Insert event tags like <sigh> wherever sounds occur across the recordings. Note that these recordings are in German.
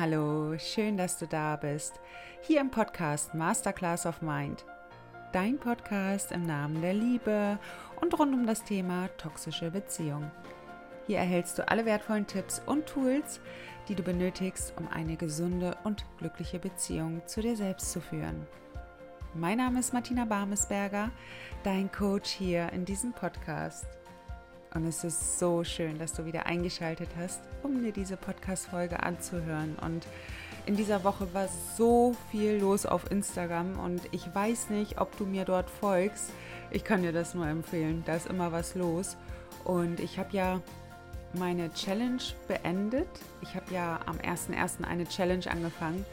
Hallo, schön, dass du da bist. Hier im Podcast Masterclass of Mind. Dein Podcast im Namen der Liebe und rund um das Thema toxische Beziehung. Hier erhältst du alle wertvollen Tipps und Tools, die du benötigst, um eine gesunde und glückliche Beziehung zu dir selbst zu führen. Mein Name ist Martina Barmesberger, dein Coach hier in diesem Podcast. Und es ist so schön, dass du wieder eingeschaltet hast, um dir diese Podcast-Folge anzuhören. Und in dieser Woche war so viel los auf Instagram und ich weiß nicht, ob du mir dort folgst. Ich kann dir das nur empfehlen. Da ist immer was los. Und ich habe ja meine Challenge beendet. Ich habe ja am 1.1. eine Challenge angefangen,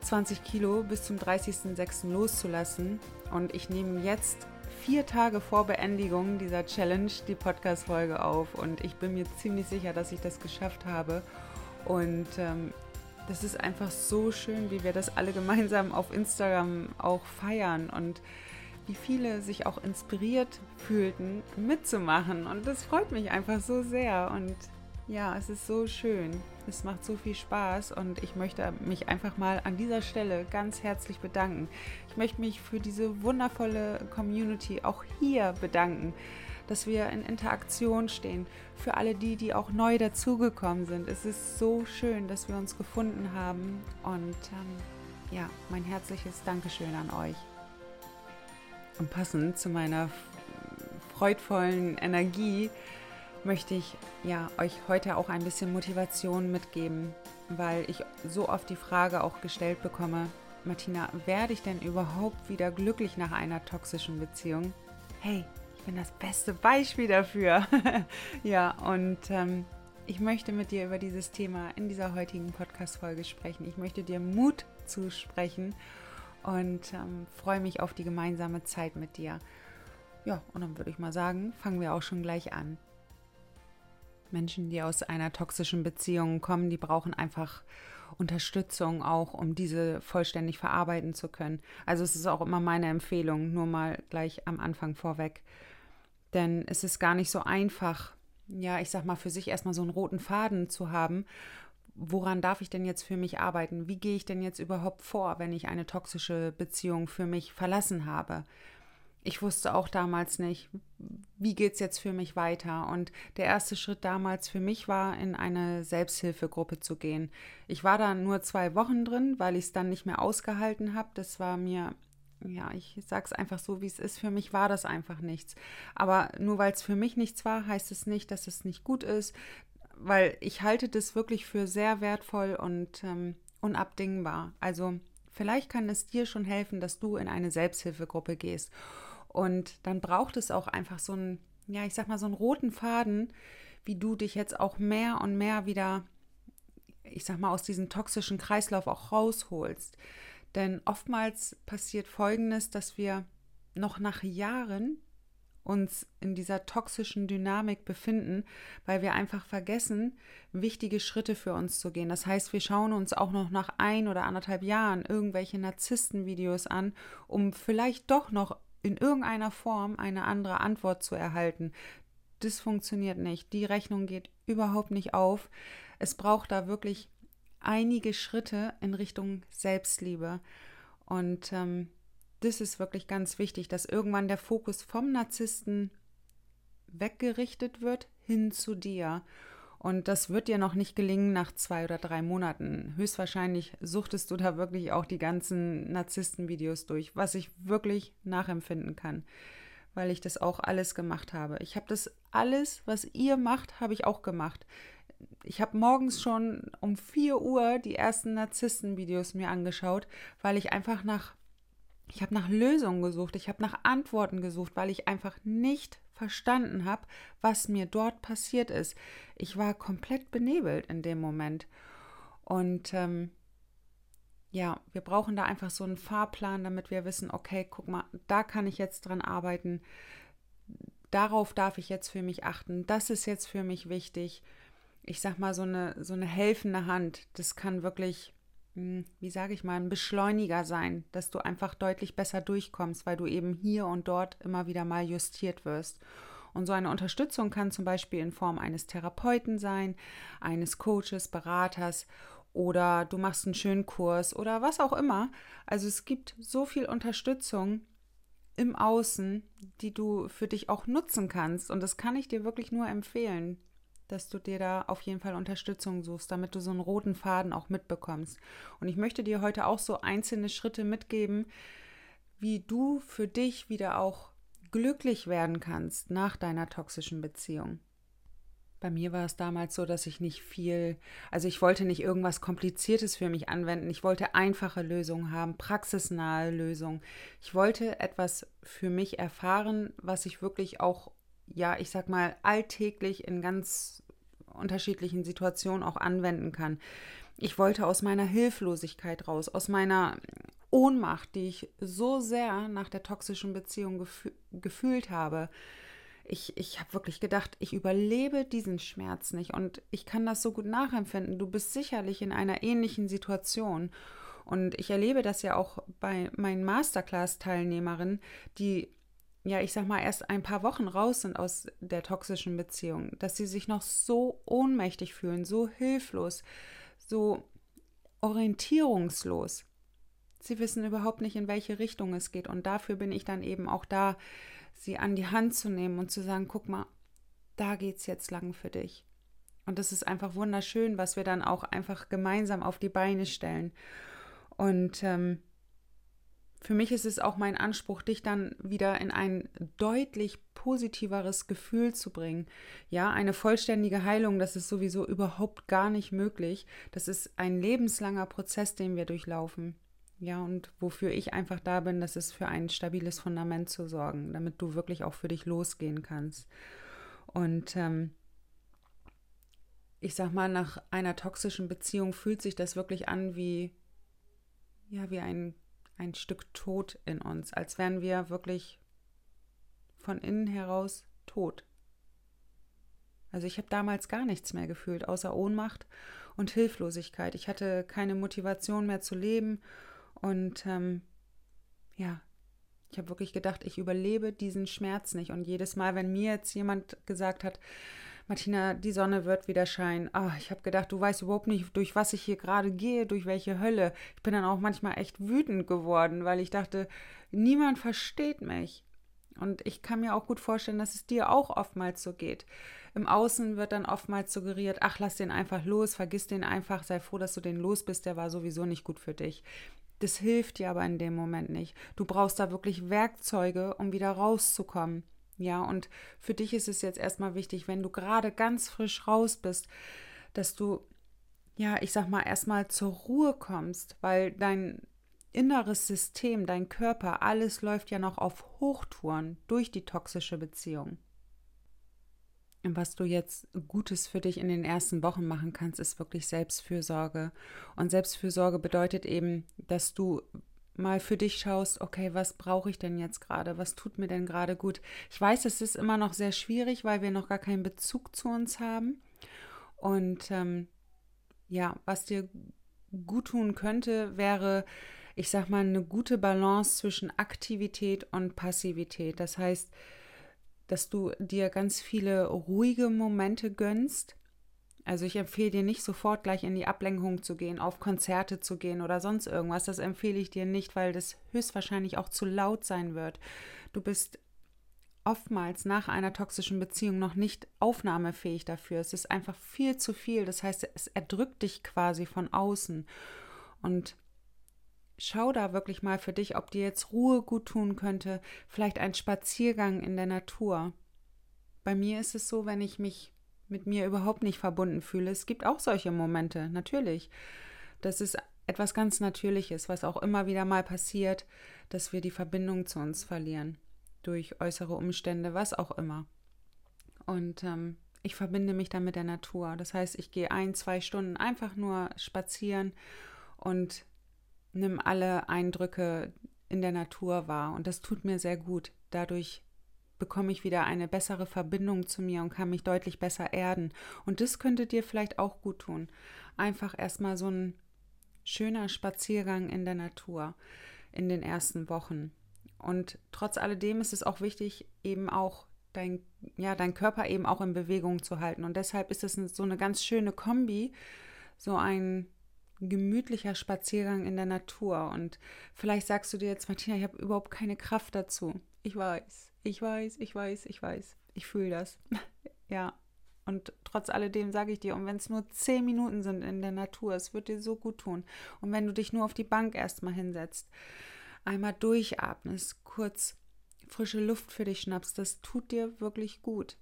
20 Kilo bis zum 30.06. loszulassen. Und ich nehme jetzt vier Tage vor Beendigung dieser Challenge die Podcast-Folge auf und ich bin mir ziemlich sicher, dass ich das geschafft habe. Und ähm, das ist einfach so schön, wie wir das alle gemeinsam auf Instagram auch feiern und wie viele sich auch inspiriert fühlten, mitzumachen. Und das freut mich einfach so sehr. Und ja, es ist so schön. Es macht so viel Spaß und ich möchte mich einfach mal an dieser Stelle ganz herzlich bedanken. Ich möchte mich für diese wundervolle Community auch hier bedanken, dass wir in Interaktion stehen. Für alle die, die auch neu dazugekommen sind. Es ist so schön, dass wir uns gefunden haben und ähm, ja, mein herzliches Dankeschön an euch. Und passend zu meiner freudvollen Energie möchte ich ja euch heute auch ein bisschen Motivation mitgeben, weil ich so oft die Frage auch gestellt bekomme, Martina, werde ich denn überhaupt wieder glücklich nach einer toxischen Beziehung? Hey, ich bin das beste Beispiel dafür. <laughs> ja, und ähm, ich möchte mit dir über dieses Thema in dieser heutigen Podcast-Folge sprechen. Ich möchte dir Mut zusprechen und ähm, freue mich auf die gemeinsame Zeit mit dir. Ja, und dann würde ich mal sagen, fangen wir auch schon gleich an. Menschen, die aus einer toxischen Beziehung kommen, die brauchen einfach Unterstützung auch, um diese vollständig verarbeiten zu können. Also es ist auch immer meine Empfehlung, nur mal gleich am Anfang vorweg. Denn es ist gar nicht so einfach, ja, ich sag mal, für sich erstmal so einen roten Faden zu haben. Woran darf ich denn jetzt für mich arbeiten? Wie gehe ich denn jetzt überhaupt vor, wenn ich eine toxische Beziehung für mich verlassen habe? Ich wusste auch damals nicht, wie geht es jetzt für mich weiter. Und der erste Schritt damals für mich war, in eine Selbsthilfegruppe zu gehen. Ich war da nur zwei Wochen drin, weil ich es dann nicht mehr ausgehalten habe. Das war mir, ja, ich sag's einfach so, wie es ist. Für mich war das einfach nichts. Aber nur weil es für mich nichts war, heißt es nicht, dass es nicht gut ist, weil ich halte das wirklich für sehr wertvoll und ähm, unabdingbar. Also vielleicht kann es dir schon helfen, dass du in eine Selbsthilfegruppe gehst. Und dann braucht es auch einfach so einen, ja, ich sag mal, so einen roten Faden, wie du dich jetzt auch mehr und mehr wieder, ich sag mal, aus diesem toxischen Kreislauf auch rausholst. Denn oftmals passiert Folgendes, dass wir noch nach Jahren uns in dieser toxischen Dynamik befinden, weil wir einfach vergessen, wichtige Schritte für uns zu gehen. Das heißt, wir schauen uns auch noch nach ein oder anderthalb Jahren irgendwelche Narzisstenvideos an, um vielleicht doch noch in irgendeiner Form eine andere Antwort zu erhalten. Das funktioniert nicht. Die Rechnung geht überhaupt nicht auf. Es braucht da wirklich einige Schritte in Richtung Selbstliebe. Und ähm, das ist wirklich ganz wichtig, dass irgendwann der Fokus vom Narzissten weggerichtet wird hin zu dir. Und das wird dir noch nicht gelingen nach zwei oder drei Monaten. Höchstwahrscheinlich suchtest du da wirklich auch die ganzen Narzissten-Videos durch, was ich wirklich nachempfinden kann, weil ich das auch alles gemacht habe. Ich habe das alles, was ihr macht, habe ich auch gemacht. Ich habe morgens schon um 4 Uhr die ersten Narzissten-Videos mir angeschaut, weil ich einfach nach ich habe nach Lösungen gesucht, ich habe nach Antworten gesucht, weil ich einfach nicht verstanden habe, was mir dort passiert ist. Ich war komplett benebelt in dem Moment. Und ähm, ja, wir brauchen da einfach so einen Fahrplan, damit wir wissen, okay, guck mal, da kann ich jetzt dran arbeiten. Darauf darf ich jetzt für mich achten. Das ist jetzt für mich wichtig. Ich sag mal, so eine, so eine helfende Hand, das kann wirklich wie sage ich mal, ein Beschleuniger sein, dass du einfach deutlich besser durchkommst, weil du eben hier und dort immer wieder mal justiert wirst. Und so eine Unterstützung kann zum Beispiel in Form eines Therapeuten sein, eines Coaches, Beraters oder du machst einen schönen Kurs oder was auch immer. Also es gibt so viel Unterstützung im Außen, die du für dich auch nutzen kannst. Und das kann ich dir wirklich nur empfehlen, dass du dir da auf jeden Fall Unterstützung suchst, damit du so einen roten Faden auch mitbekommst. Und ich möchte dir heute auch so einzelne Schritte mitgeben, wie du für dich wieder auch glücklich werden kannst nach deiner toxischen Beziehung. Bei mir war es damals so, dass ich nicht viel, also ich wollte nicht irgendwas Kompliziertes für mich anwenden. Ich wollte einfache Lösungen haben, praxisnahe Lösungen. Ich wollte etwas für mich erfahren, was ich wirklich auch, ja, ich sag mal, alltäglich in ganz unterschiedlichen Situationen auch anwenden kann. Ich wollte aus meiner Hilflosigkeit raus, aus meiner Ohnmacht, die ich so sehr nach der toxischen Beziehung gefü gefühlt habe ich, ich habe wirklich gedacht, ich überlebe diesen Schmerz nicht und ich kann das so gut nachempfinden. Du bist sicherlich in einer ähnlichen Situation. Und ich erlebe das ja auch bei meinen Masterclass-Teilnehmerinnen, die, ja, ich sag mal, erst ein paar Wochen raus sind aus der toxischen Beziehung, dass sie sich noch so ohnmächtig fühlen, so hilflos, so orientierungslos. Sie wissen überhaupt nicht, in welche Richtung es geht. Und dafür bin ich dann eben auch da, sie an die Hand zu nehmen und zu sagen, guck mal, da geht's jetzt lang für dich. Und das ist einfach wunderschön, was wir dann auch einfach gemeinsam auf die Beine stellen. Und ähm, für mich ist es auch mein Anspruch, dich dann wieder in ein deutlich positiveres Gefühl zu bringen. Ja, eine vollständige Heilung, das ist sowieso überhaupt gar nicht möglich. Das ist ein lebenslanger Prozess, den wir durchlaufen. Ja, und wofür ich einfach da bin, das ist für ein stabiles Fundament zu sorgen, damit du wirklich auch für dich losgehen kannst. Und ähm, ich sag mal, nach einer toxischen Beziehung fühlt sich das wirklich an wie, ja, wie ein, ein Stück Tod in uns, als wären wir wirklich von innen heraus tot. Also ich habe damals gar nichts mehr gefühlt, außer Ohnmacht und Hilflosigkeit. Ich hatte keine Motivation mehr zu leben und ähm, ja, ich habe wirklich gedacht, ich überlebe diesen Schmerz nicht. Und jedes Mal, wenn mir jetzt jemand gesagt hat, Martina, die Sonne wird wieder scheinen. Ah, ich habe gedacht, du weißt überhaupt nicht, durch was ich hier gerade gehe, durch welche Hölle. Ich bin dann auch manchmal echt wütend geworden, weil ich dachte, niemand versteht mich. Und ich kann mir auch gut vorstellen, dass es dir auch oftmals so geht. Im Außen wird dann oftmals suggeriert, ach, lass den einfach los, vergiss den einfach, sei froh, dass du den los bist, der war sowieso nicht gut für dich. Das hilft dir aber in dem Moment nicht. Du brauchst da wirklich Werkzeuge, um wieder rauszukommen. Ja, und für dich ist es jetzt erstmal wichtig, wenn du gerade ganz frisch raus bist, dass du, ja, ich sag mal, erstmal zur Ruhe kommst, weil dein inneres System, dein Körper, alles läuft ja noch auf Hochtouren durch die toxische Beziehung was du jetzt Gutes für dich in den ersten Wochen machen kannst, ist wirklich Selbstfürsorge. Und Selbstfürsorge bedeutet eben, dass du mal für dich schaust, okay, was brauche ich denn jetzt gerade? Was tut mir denn gerade gut? Ich weiß, es ist immer noch sehr schwierig, weil wir noch gar keinen Bezug zu uns haben. Und ähm, ja, was dir gut tun könnte, wäre, ich sag mal, eine gute Balance zwischen Aktivität und Passivität. Das heißt, dass du dir ganz viele ruhige Momente gönnst. Also ich empfehle dir nicht sofort gleich in die Ablenkung zu gehen, auf Konzerte zu gehen oder sonst irgendwas. Das empfehle ich dir nicht, weil das höchstwahrscheinlich auch zu laut sein wird. Du bist oftmals nach einer toxischen Beziehung noch nicht aufnahmefähig dafür. Es ist einfach viel zu viel. Das heißt, es erdrückt dich quasi von außen. Und schau da wirklich mal für dich, ob dir jetzt Ruhe gut tun könnte, vielleicht ein Spaziergang in der Natur. Bei mir ist es so, wenn ich mich mit mir überhaupt nicht verbunden fühle. Es gibt auch solche Momente, natürlich. Das ist etwas ganz Natürliches, was auch immer wieder mal passiert, dass wir die Verbindung zu uns verlieren. Durch äußere Umstände, was auch immer. Und ähm, ich verbinde mich dann mit der Natur. Das heißt, ich gehe ein, zwei Stunden einfach nur spazieren und nimm alle Eindrücke in der Natur wahr und das tut mir sehr gut. Dadurch bekomme ich wieder eine bessere Verbindung zu mir und kann mich deutlich besser erden. Und das könnte dir vielleicht auch gut tun. Einfach erstmal so ein schöner Spaziergang in der Natur in den ersten Wochen. Und trotz alledem ist es auch wichtig, eben auch dein, ja, dein Körper eben auch in Bewegung zu halten. Und deshalb ist es so eine ganz schöne Kombi, so ein gemütlicher Spaziergang in der Natur. Und vielleicht sagst du dir jetzt, Martina, ich habe überhaupt keine Kraft dazu. Ich weiß, ich weiß, ich weiß, ich weiß. Ich fühle das. <laughs> ja. Und trotz alledem sage ich dir, und wenn es nur zehn Minuten sind in der Natur, es wird dir so gut tun. Und wenn du dich nur auf die Bank erstmal hinsetzt, einmal durchatmest, kurz frische Luft für dich schnappst, das tut dir wirklich gut.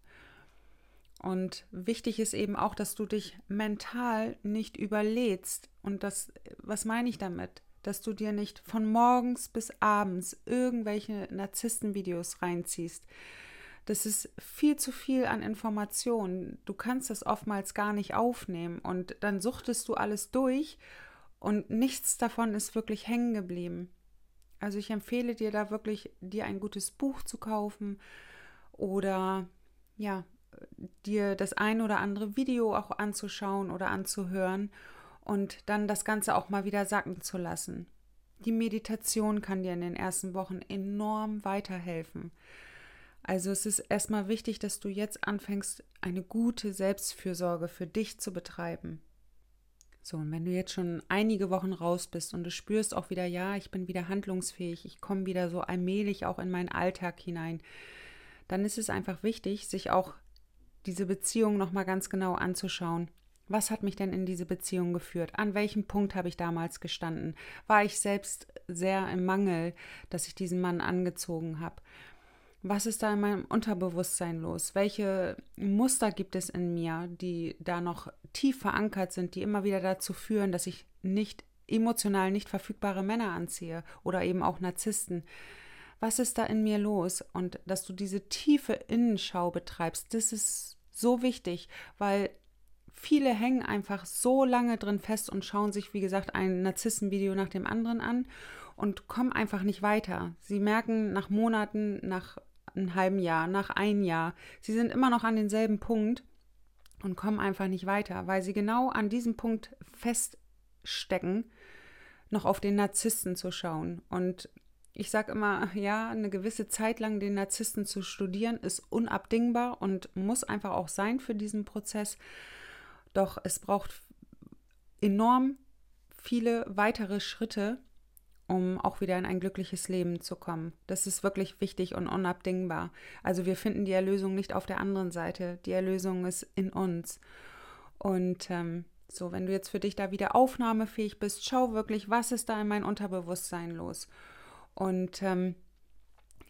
Und wichtig ist eben auch, dass du dich mental nicht überlädst. Und das, was meine ich damit? Dass du dir nicht von morgens bis abends irgendwelche Narzisstenvideos reinziehst. Das ist viel zu viel an Informationen. Du kannst das oftmals gar nicht aufnehmen und dann suchtest du alles durch und nichts davon ist wirklich hängen geblieben. Also ich empfehle dir da wirklich, dir ein gutes Buch zu kaufen oder ja, dir das ein oder andere Video auch anzuschauen oder anzuhören und dann das Ganze auch mal wieder sacken zu lassen. Die Meditation kann dir in den ersten Wochen enorm weiterhelfen. Also es ist erstmal wichtig, dass du jetzt anfängst, eine gute Selbstfürsorge für dich zu betreiben. So, und wenn du jetzt schon einige Wochen raus bist und du spürst auch wieder, ja, ich bin wieder handlungsfähig, ich komme wieder so allmählich auch in meinen Alltag hinein, dann ist es einfach wichtig, sich auch diese Beziehung nochmal ganz genau anzuschauen. Was hat mich denn in diese Beziehung geführt? An welchem Punkt habe ich damals gestanden? War ich selbst sehr im Mangel, dass ich diesen Mann angezogen habe? Was ist da in meinem Unterbewusstsein los? Welche Muster gibt es in mir, die da noch tief verankert sind, die immer wieder dazu führen, dass ich nicht emotional nicht verfügbare Männer anziehe oder eben auch Narzissten? Was ist da in mir los? Und dass du diese tiefe Innenschau betreibst, das ist so wichtig, weil viele hängen einfach so lange drin fest und schauen sich, wie gesagt, ein Narzisstenvideo nach dem anderen an und kommen einfach nicht weiter. Sie merken nach Monaten, nach einem halben Jahr, nach einem Jahr. Sie sind immer noch an denselben Punkt und kommen einfach nicht weiter, weil sie genau an diesem Punkt feststecken, noch auf den Narzissten zu schauen. Und ich sage immer, ja, eine gewisse Zeit lang den Narzissten zu studieren, ist unabdingbar und muss einfach auch sein für diesen Prozess. Doch es braucht enorm viele weitere Schritte, um auch wieder in ein glückliches Leben zu kommen. Das ist wirklich wichtig und unabdingbar. Also wir finden die Erlösung nicht auf der anderen Seite. Die Erlösung ist in uns. Und ähm, so, wenn du jetzt für dich da wieder aufnahmefähig bist, schau wirklich, was ist da in mein Unterbewusstsein los. Und ähm,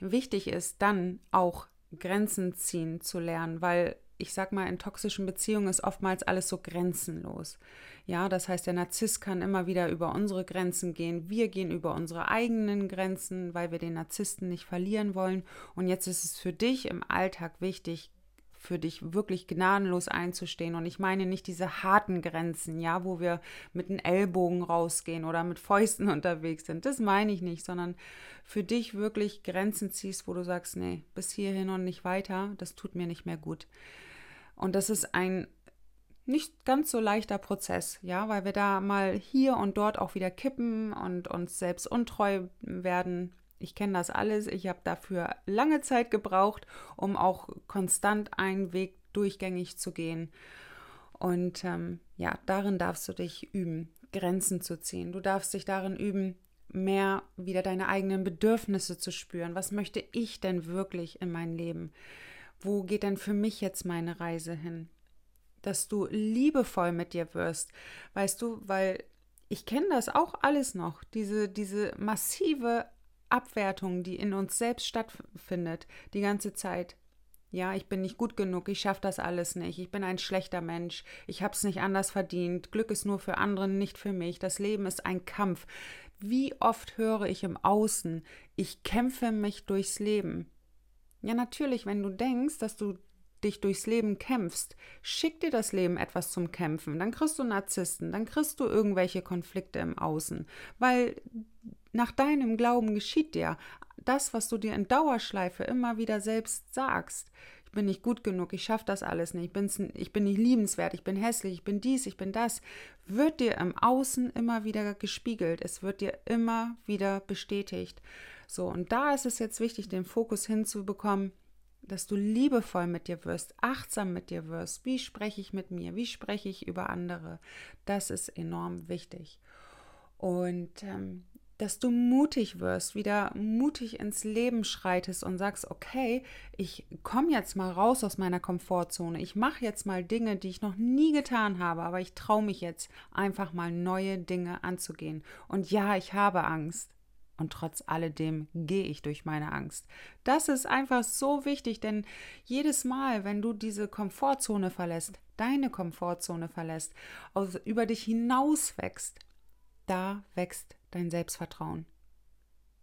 wichtig ist dann auch Grenzen ziehen zu lernen, weil ich sag mal, in toxischen Beziehungen ist oftmals alles so grenzenlos. Ja, das heißt, der Narzisst kann immer wieder über unsere Grenzen gehen. Wir gehen über unsere eigenen Grenzen, weil wir den Narzissten nicht verlieren wollen. Und jetzt ist es für dich im Alltag wichtig, für dich wirklich gnadenlos einzustehen. Und ich meine nicht diese harten Grenzen, ja, wo wir mit den Ellbogen rausgehen oder mit Fäusten <laughs> unterwegs sind. Das meine ich nicht, sondern für dich wirklich Grenzen ziehst, wo du sagst, nee, bis hierhin und nicht weiter, das tut mir nicht mehr gut. Und das ist ein nicht ganz so leichter Prozess, ja, weil wir da mal hier und dort auch wieder kippen und uns selbst untreu werden. Ich kenne das alles. Ich habe dafür lange Zeit gebraucht, um auch konstant einen Weg durchgängig zu gehen. Und ähm, ja, darin darfst du dich üben, Grenzen zu ziehen. Du darfst dich darin üben, mehr wieder deine eigenen Bedürfnisse zu spüren. Was möchte ich denn wirklich in mein Leben? Wo geht denn für mich jetzt meine Reise hin? Dass du liebevoll mit dir wirst, weißt du, weil ich kenne das auch alles noch, diese, diese massive Abwertung, die in uns selbst stattfindet, die ganze Zeit. Ja, ich bin nicht gut genug, ich schaffe das alles nicht, ich bin ein schlechter Mensch, ich habe es nicht anders verdient, Glück ist nur für andere, nicht für mich, das Leben ist ein Kampf. Wie oft höre ich im Außen, ich kämpfe mich durchs Leben. Ja, natürlich, wenn du denkst, dass du dich durchs Leben kämpfst, schickt dir das Leben etwas zum Kämpfen. Dann kriegst du Narzissten, dann kriegst du irgendwelche Konflikte im Außen, weil nach deinem Glauben geschieht dir das, was du dir in Dauerschleife immer wieder selbst sagst. Ich bin nicht gut genug, ich schaffe das alles nicht, ich, bin's, ich bin nicht liebenswert, ich bin hässlich, ich bin dies, ich bin das, wird dir im Außen immer wieder gespiegelt, es wird dir immer wieder bestätigt. So, und da ist es jetzt wichtig, den Fokus hinzubekommen, dass du liebevoll mit dir wirst, achtsam mit dir wirst. Wie spreche ich mit mir? Wie spreche ich über andere? Das ist enorm wichtig. Und ähm, dass du mutig wirst, wieder mutig ins Leben schreitest und sagst, okay, ich komme jetzt mal raus aus meiner Komfortzone. Ich mache jetzt mal Dinge, die ich noch nie getan habe, aber ich traue mich jetzt einfach mal neue Dinge anzugehen. Und ja, ich habe Angst. Und trotz alledem gehe ich durch meine Angst. Das ist einfach so wichtig, denn jedes Mal, wenn du diese Komfortzone verlässt, deine Komfortzone verlässt, aus, über dich hinaus wächst, da wächst dein Selbstvertrauen.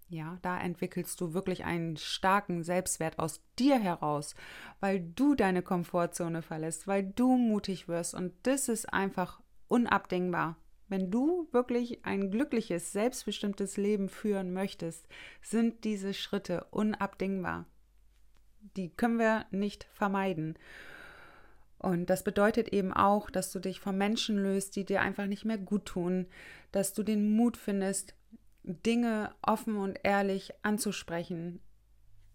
Ja, da entwickelst du wirklich einen starken Selbstwert aus dir heraus, weil du deine Komfortzone verlässt, weil du mutig wirst und das ist einfach unabdingbar. Wenn du wirklich ein glückliches, selbstbestimmtes Leben führen möchtest, sind diese Schritte unabdingbar. Die können wir nicht vermeiden. Und das bedeutet eben auch, dass du dich von Menschen löst, die dir einfach nicht mehr gut tun, dass du den Mut findest, Dinge offen und ehrlich anzusprechen,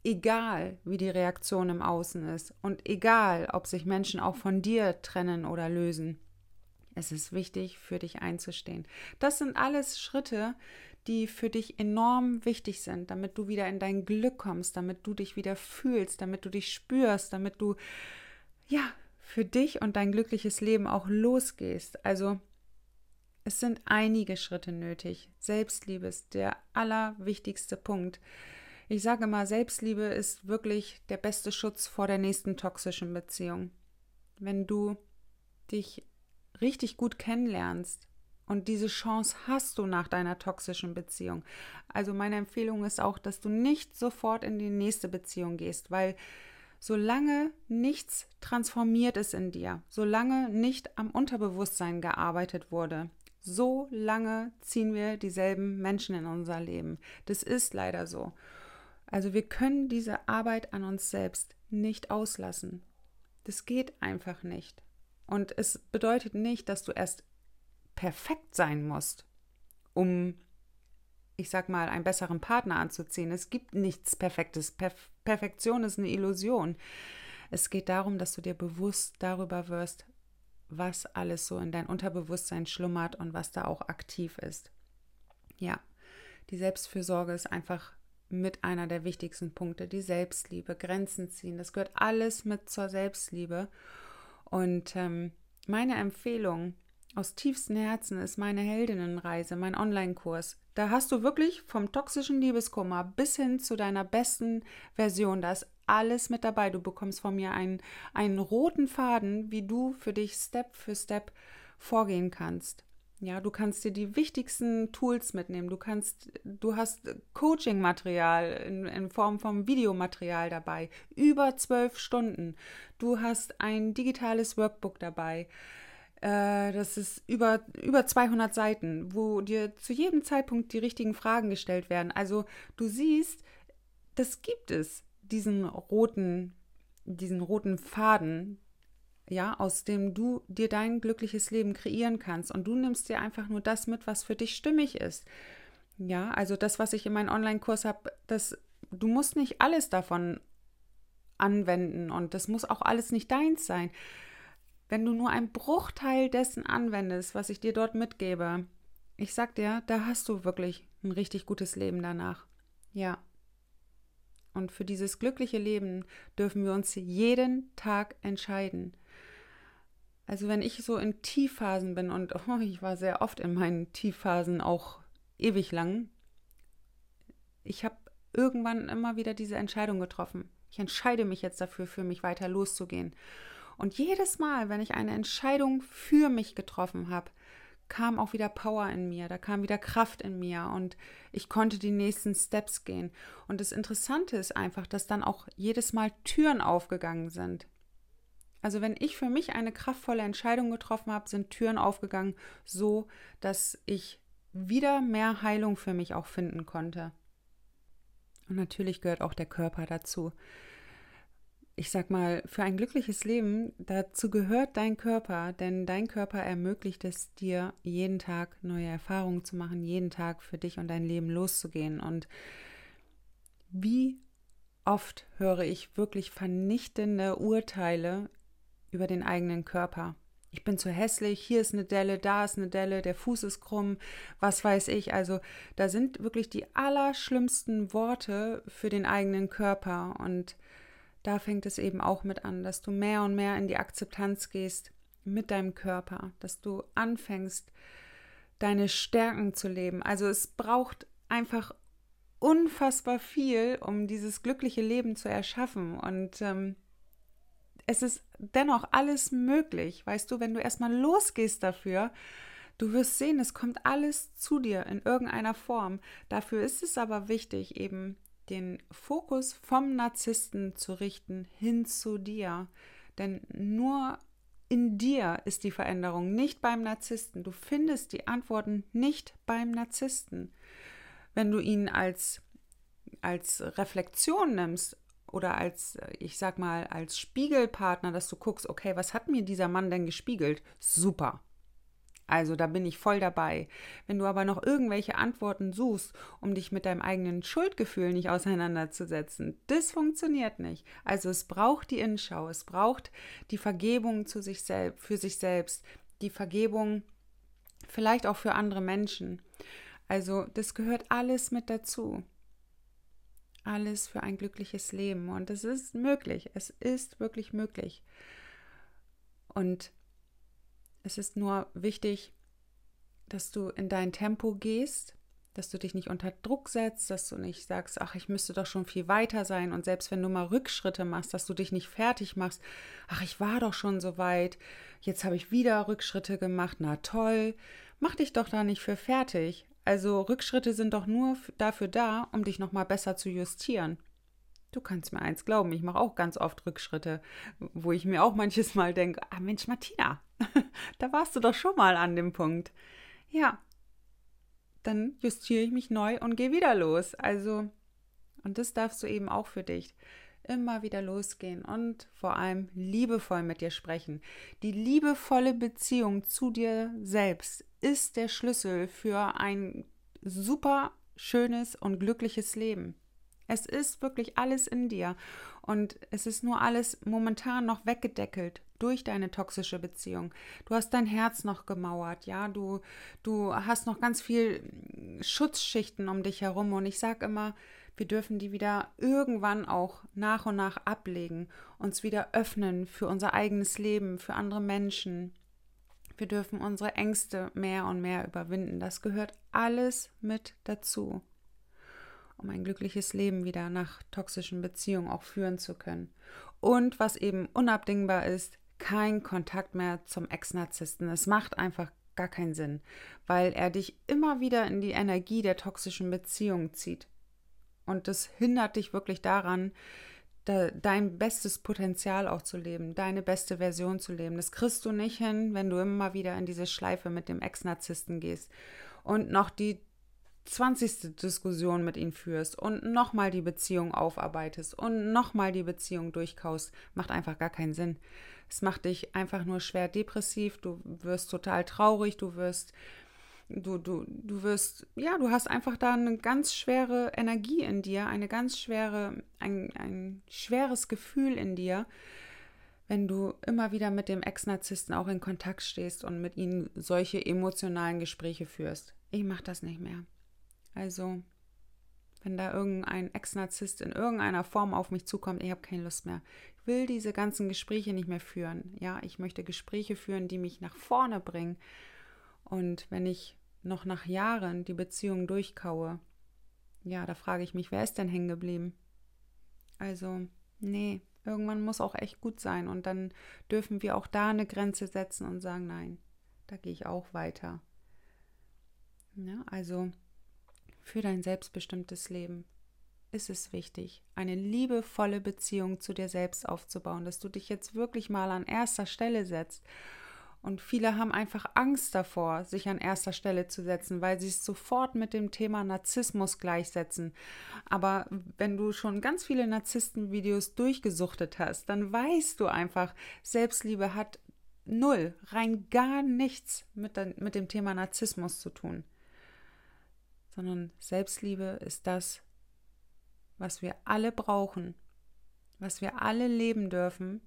egal wie die Reaktion im Außen ist und egal, ob sich Menschen auch von dir trennen oder lösen. Es ist wichtig, für dich einzustehen. Das sind alles Schritte, die für dich enorm wichtig sind, damit du wieder in dein Glück kommst, damit du dich wieder fühlst, damit du dich spürst, damit du ja für dich und dein glückliches Leben auch losgehst. Also es sind einige Schritte nötig. Selbstliebe ist der allerwichtigste Punkt. Ich sage mal, Selbstliebe ist wirklich der beste Schutz vor der nächsten toxischen Beziehung. Wenn du dich richtig gut kennenlernst und diese Chance hast du nach deiner toxischen Beziehung. Also meine Empfehlung ist auch, dass du nicht sofort in die nächste Beziehung gehst, weil solange nichts transformiert ist in dir, solange nicht am Unterbewusstsein gearbeitet wurde, so lange ziehen wir dieselben Menschen in unser Leben. Das ist leider so. Also wir können diese Arbeit an uns selbst nicht auslassen. Das geht einfach nicht. Und es bedeutet nicht, dass du erst perfekt sein musst, um ich sag mal, einen besseren Partner anzuziehen. Es gibt nichts Perfektes. Perf Perfektion ist eine Illusion. Es geht darum, dass du dir bewusst darüber wirst, was alles so in dein Unterbewusstsein schlummert und was da auch aktiv ist. Ja, die Selbstfürsorge ist einfach mit einer der wichtigsten Punkte. Die Selbstliebe, Grenzen ziehen, das gehört alles mit zur Selbstliebe. Und ähm, meine Empfehlung aus tiefstem Herzen ist meine Heldinnenreise, mein Online-Kurs. Da hast du wirklich vom toxischen Liebeskummer bis hin zu deiner besten Version, da ist alles mit dabei. Du bekommst von mir einen, einen roten Faden, wie du für dich Step für Step vorgehen kannst. Ja, du kannst dir die wichtigsten Tools mitnehmen. Du kannst, du hast Coaching-Material in, in, Form von Videomaterial dabei. Über zwölf Stunden. Du hast ein digitales Workbook dabei. Äh, das ist über, über 200 Seiten, wo dir zu jedem Zeitpunkt die richtigen Fragen gestellt werden. Also du siehst, das gibt es, diesen roten, diesen roten Faden, ja, aus dem du dir dein glückliches Leben kreieren kannst. Und du nimmst dir einfach nur das mit, was für dich stimmig ist. Ja, also das, was ich in meinem Online-Kurs habe, das, du musst nicht alles davon anwenden und das muss auch alles nicht deins sein. Wenn du nur einen Bruchteil dessen anwendest, was ich dir dort mitgebe, ich sag dir, da hast du wirklich ein richtig gutes Leben danach. Ja. Und für dieses glückliche Leben dürfen wir uns jeden Tag entscheiden. Also wenn ich so in Tiefphasen bin und oh, ich war sehr oft in meinen Tiefphasen auch ewig lang, ich habe irgendwann immer wieder diese Entscheidung getroffen. Ich entscheide mich jetzt dafür, für mich weiter loszugehen. Und jedes Mal, wenn ich eine Entscheidung für mich getroffen habe, kam auch wieder Power in mir, da kam wieder Kraft in mir und ich konnte die nächsten Steps gehen. Und das Interessante ist einfach, dass dann auch jedes Mal Türen aufgegangen sind. Also wenn ich für mich eine kraftvolle Entscheidung getroffen habe, sind Türen aufgegangen, so dass ich wieder mehr Heilung für mich auch finden konnte. Und natürlich gehört auch der Körper dazu ich sag mal, für ein glückliches Leben, dazu gehört dein Körper, denn dein Körper ermöglicht es dir, jeden Tag neue Erfahrungen zu machen, jeden Tag für dich und dein Leben loszugehen. Und wie oft höre ich wirklich vernichtende Urteile über den eigenen Körper. Ich bin zu hässlich, hier ist eine Delle, da ist eine Delle, der Fuß ist krumm, was weiß ich. Also da sind wirklich die allerschlimmsten Worte für den eigenen Körper. Und da fängt es eben auch mit an, dass du mehr und mehr in die Akzeptanz gehst mit deinem Körper, dass du anfängst, deine Stärken zu leben. Also es braucht einfach unfassbar viel, um dieses glückliche Leben zu erschaffen. Und ähm, es ist dennoch alles möglich, weißt du, wenn du erstmal losgehst dafür. Du wirst sehen, es kommt alles zu dir in irgendeiner Form. Dafür ist es aber wichtig, eben den Fokus vom Narzissten zu richten hin zu dir. Denn nur in dir ist die Veränderung, nicht beim Narzissten. Du findest die Antworten nicht beim Narzissten. Wenn du ihn als, als Reflexion nimmst oder als, ich sag mal, als Spiegelpartner, dass du guckst, okay, was hat mir dieser Mann denn gespiegelt? Super. Also da bin ich voll dabei. Wenn du aber noch irgendwelche Antworten suchst, um dich mit deinem eigenen Schuldgefühl nicht auseinanderzusetzen, das funktioniert nicht. Also es braucht die Inschau, es braucht die Vergebung zu sich selbst, für sich selbst, die Vergebung vielleicht auch für andere Menschen. Also das gehört alles mit dazu. Alles für ein glückliches Leben. Und es ist möglich. Es ist wirklich möglich. Und es ist nur wichtig, dass du in dein Tempo gehst, dass du dich nicht unter Druck setzt, dass du nicht sagst, ach, ich müsste doch schon viel weiter sein und selbst wenn du mal Rückschritte machst, dass du dich nicht fertig machst, ach, ich war doch schon so weit, jetzt habe ich wieder Rückschritte gemacht, na toll, mach dich doch da nicht für fertig. Also Rückschritte sind doch nur dafür da, um dich noch mal besser zu justieren. Du kannst mir eins glauben, ich mache auch ganz oft Rückschritte, wo ich mir auch manches Mal denke, ah Mensch, Martina, <laughs> da warst du doch schon mal an dem Punkt. Ja, dann justiere ich mich neu und gehe wieder los. Also, und das darfst du eben auch für dich. Immer wieder losgehen und vor allem liebevoll mit dir sprechen. Die liebevolle Beziehung zu dir selbst ist der Schlüssel für ein super schönes und glückliches Leben. Es ist wirklich alles in dir und es ist nur alles momentan noch weggedeckelt durch deine toxische Beziehung. Du hast dein Herz noch gemauert, ja, du du hast noch ganz viel Schutzschichten um dich herum und ich sage immer, wir dürfen die wieder irgendwann auch nach und nach ablegen, uns wieder öffnen für unser eigenes Leben, für andere Menschen. Wir dürfen unsere Ängste mehr und mehr überwinden. Das gehört alles mit dazu um ein glückliches Leben wieder nach toxischen Beziehungen auch führen zu können. Und was eben unabdingbar ist, kein Kontakt mehr zum Ex-Narzissten. Es macht einfach gar keinen Sinn, weil er dich immer wieder in die Energie der toxischen Beziehung zieht. Und das hindert dich wirklich daran, da, dein bestes Potenzial auch zu leben, deine beste Version zu leben. Das kriegst du nicht hin, wenn du immer wieder in diese Schleife mit dem Ex-Narzissten gehst und noch die 20. Diskussion mit ihm führst und nochmal die Beziehung aufarbeitest und nochmal die Beziehung durchkaust, macht einfach gar keinen Sinn. Es macht dich einfach nur schwer depressiv, du wirst total traurig, du wirst, du, du, du wirst, ja, du hast einfach da eine ganz schwere Energie in dir, eine ganz schwere, ein, ein schweres Gefühl in dir, wenn du immer wieder mit dem Ex-Narzissten auch in Kontakt stehst und mit ihm solche emotionalen Gespräche führst. Ich mache das nicht mehr. Also, wenn da irgendein Ex-Narzisst in irgendeiner Form auf mich zukommt, ich habe keine Lust mehr. Ich will diese ganzen Gespräche nicht mehr führen. Ja, ich möchte Gespräche führen, die mich nach vorne bringen. Und wenn ich noch nach Jahren die Beziehung durchkaue, ja, da frage ich mich, wer ist denn hängen geblieben? Also, nee, irgendwann muss auch echt gut sein. Und dann dürfen wir auch da eine Grenze setzen und sagen, nein, da gehe ich auch weiter. Ja, also für dein selbstbestimmtes Leben ist es wichtig, eine liebevolle Beziehung zu dir selbst aufzubauen, dass du dich jetzt wirklich mal an erster Stelle setzt. Und viele haben einfach Angst davor, sich an erster Stelle zu setzen, weil sie es sofort mit dem Thema Narzissmus gleichsetzen. Aber wenn du schon ganz viele Narzisstenvideos durchgesuchtet hast, dann weißt du einfach, Selbstliebe hat null, rein gar nichts mit, mit dem Thema Narzissmus zu tun sondern Selbstliebe ist das, was wir alle brauchen, was wir alle leben dürfen,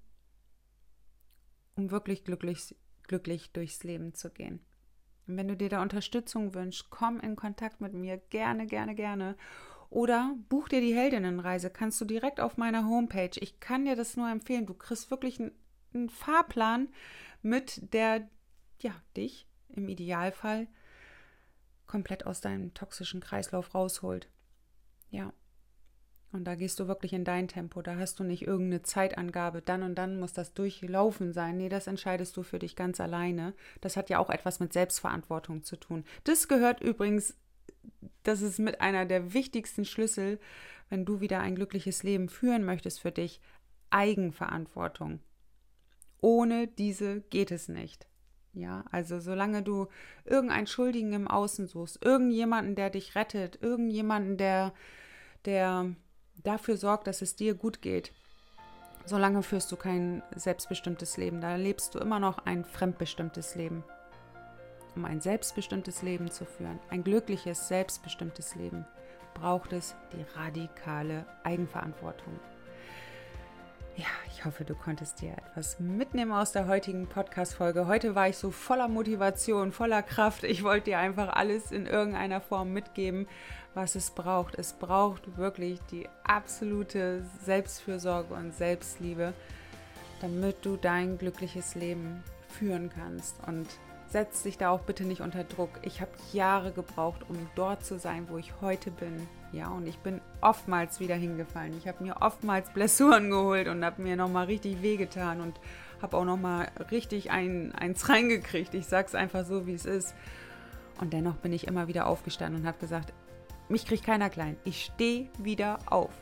um wirklich glücklich, glücklich durchs Leben zu gehen. Und wenn du dir da Unterstützung wünschst, komm in Kontakt mit mir, gerne, gerne, gerne. Oder buch dir die Heldinnenreise, kannst du direkt auf meiner Homepage. Ich kann dir das nur empfehlen. Du kriegst wirklich einen, Fahrplan mit, der ja, dich im Idealfall komplett aus deinem toxischen Kreislauf rausholt. Ja. Und da gehst du wirklich in dein Tempo. Da hast du nicht irgendeine Zeitangabe. Dann und dann muss das durchlaufen sein. Nee, das entscheidest du für dich ganz alleine. Das hat ja auch etwas mit Selbstverantwortung zu tun. Das gehört übrigens, das ist mit einer der wichtigsten Schlüssel, wenn du wieder ein glückliches Leben führen möchtest für dich. Eigenverantwortung. Ohne diese geht es nicht. Ja, also solange du irgendeinen Schuldigen im Außen suchst, irgendjemanden, der dich rettet, irgendjemanden, der, der dafür sorgt, dass es dir gut geht, solange führst du kein selbstbestimmtes Leben. Da lebst du immer noch ein fremdbestimmtes Leben. Um ein selbstbestimmtes Leben zu führen, ein glückliches, selbstbestimmtes Leben, braucht es die radikale Eigenverantwortung. Ja, ich hoffe, du konntest dir etwas mitnehmen aus der heutigen Podcast-Folge. Heute war ich so voller Motivation, voller Kraft. Ich wollte dir einfach alles in irgendeiner Form mitgeben, was es braucht. Es braucht wirklich die absolute Selbstfürsorge und Selbstliebe, damit du dein glückliches Leben führen kannst. Und setz dich da auch bitte nicht unter Druck. Ich habe Jahre gebraucht, um dort zu sein, wo ich heute bin. Ja, und ich bin oftmals wieder hingefallen. Ich habe mir oftmals Blessuren geholt und habe mir nochmal richtig wehgetan und habe auch nochmal richtig ein, eins reingekriegt. Ich sage es einfach so, wie es ist. Und dennoch bin ich immer wieder aufgestanden und habe gesagt, mich kriegt keiner klein. Ich stehe wieder auf.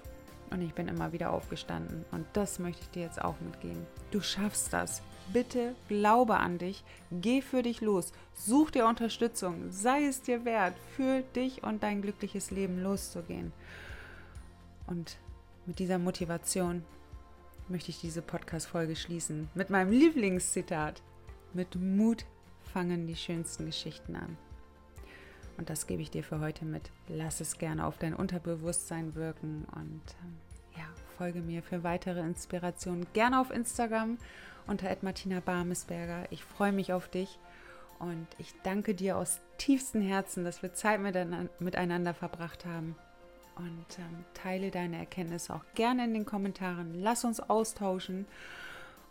Und ich bin immer wieder aufgestanden. Und das möchte ich dir jetzt auch mitgeben. Du schaffst das. Bitte glaube an dich, geh für dich los, such dir Unterstützung, sei es dir wert, für dich und dein glückliches Leben loszugehen. Und mit dieser Motivation möchte ich diese Podcast-Folge schließen mit meinem Lieblingszitat: Mit Mut fangen die schönsten Geschichten an. Und das gebe ich dir für heute mit. Lass es gerne auf dein Unterbewusstsein wirken und ähm, ja, folge mir für weitere Inspirationen gerne auf Instagram unter Martina Barmesberger. Ich freue mich auf dich und ich danke dir aus tiefstem Herzen, dass wir Zeit miteinander verbracht haben. Und ähm, teile deine Erkenntnisse auch gerne in den Kommentaren. Lass uns austauschen.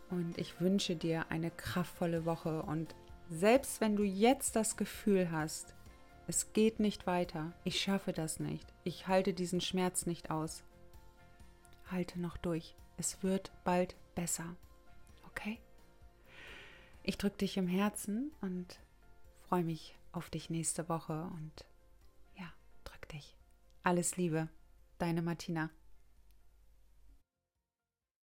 Und ich wünsche dir eine kraftvolle Woche. Und selbst wenn du jetzt das Gefühl hast, es geht nicht weiter, ich schaffe das nicht, ich halte diesen Schmerz nicht aus, halte noch durch. Es wird bald besser okay? Ich drücke dich im Herzen und freue mich auf dich nächste Woche und ja, drück dich. Alles Liebe, deine Martina.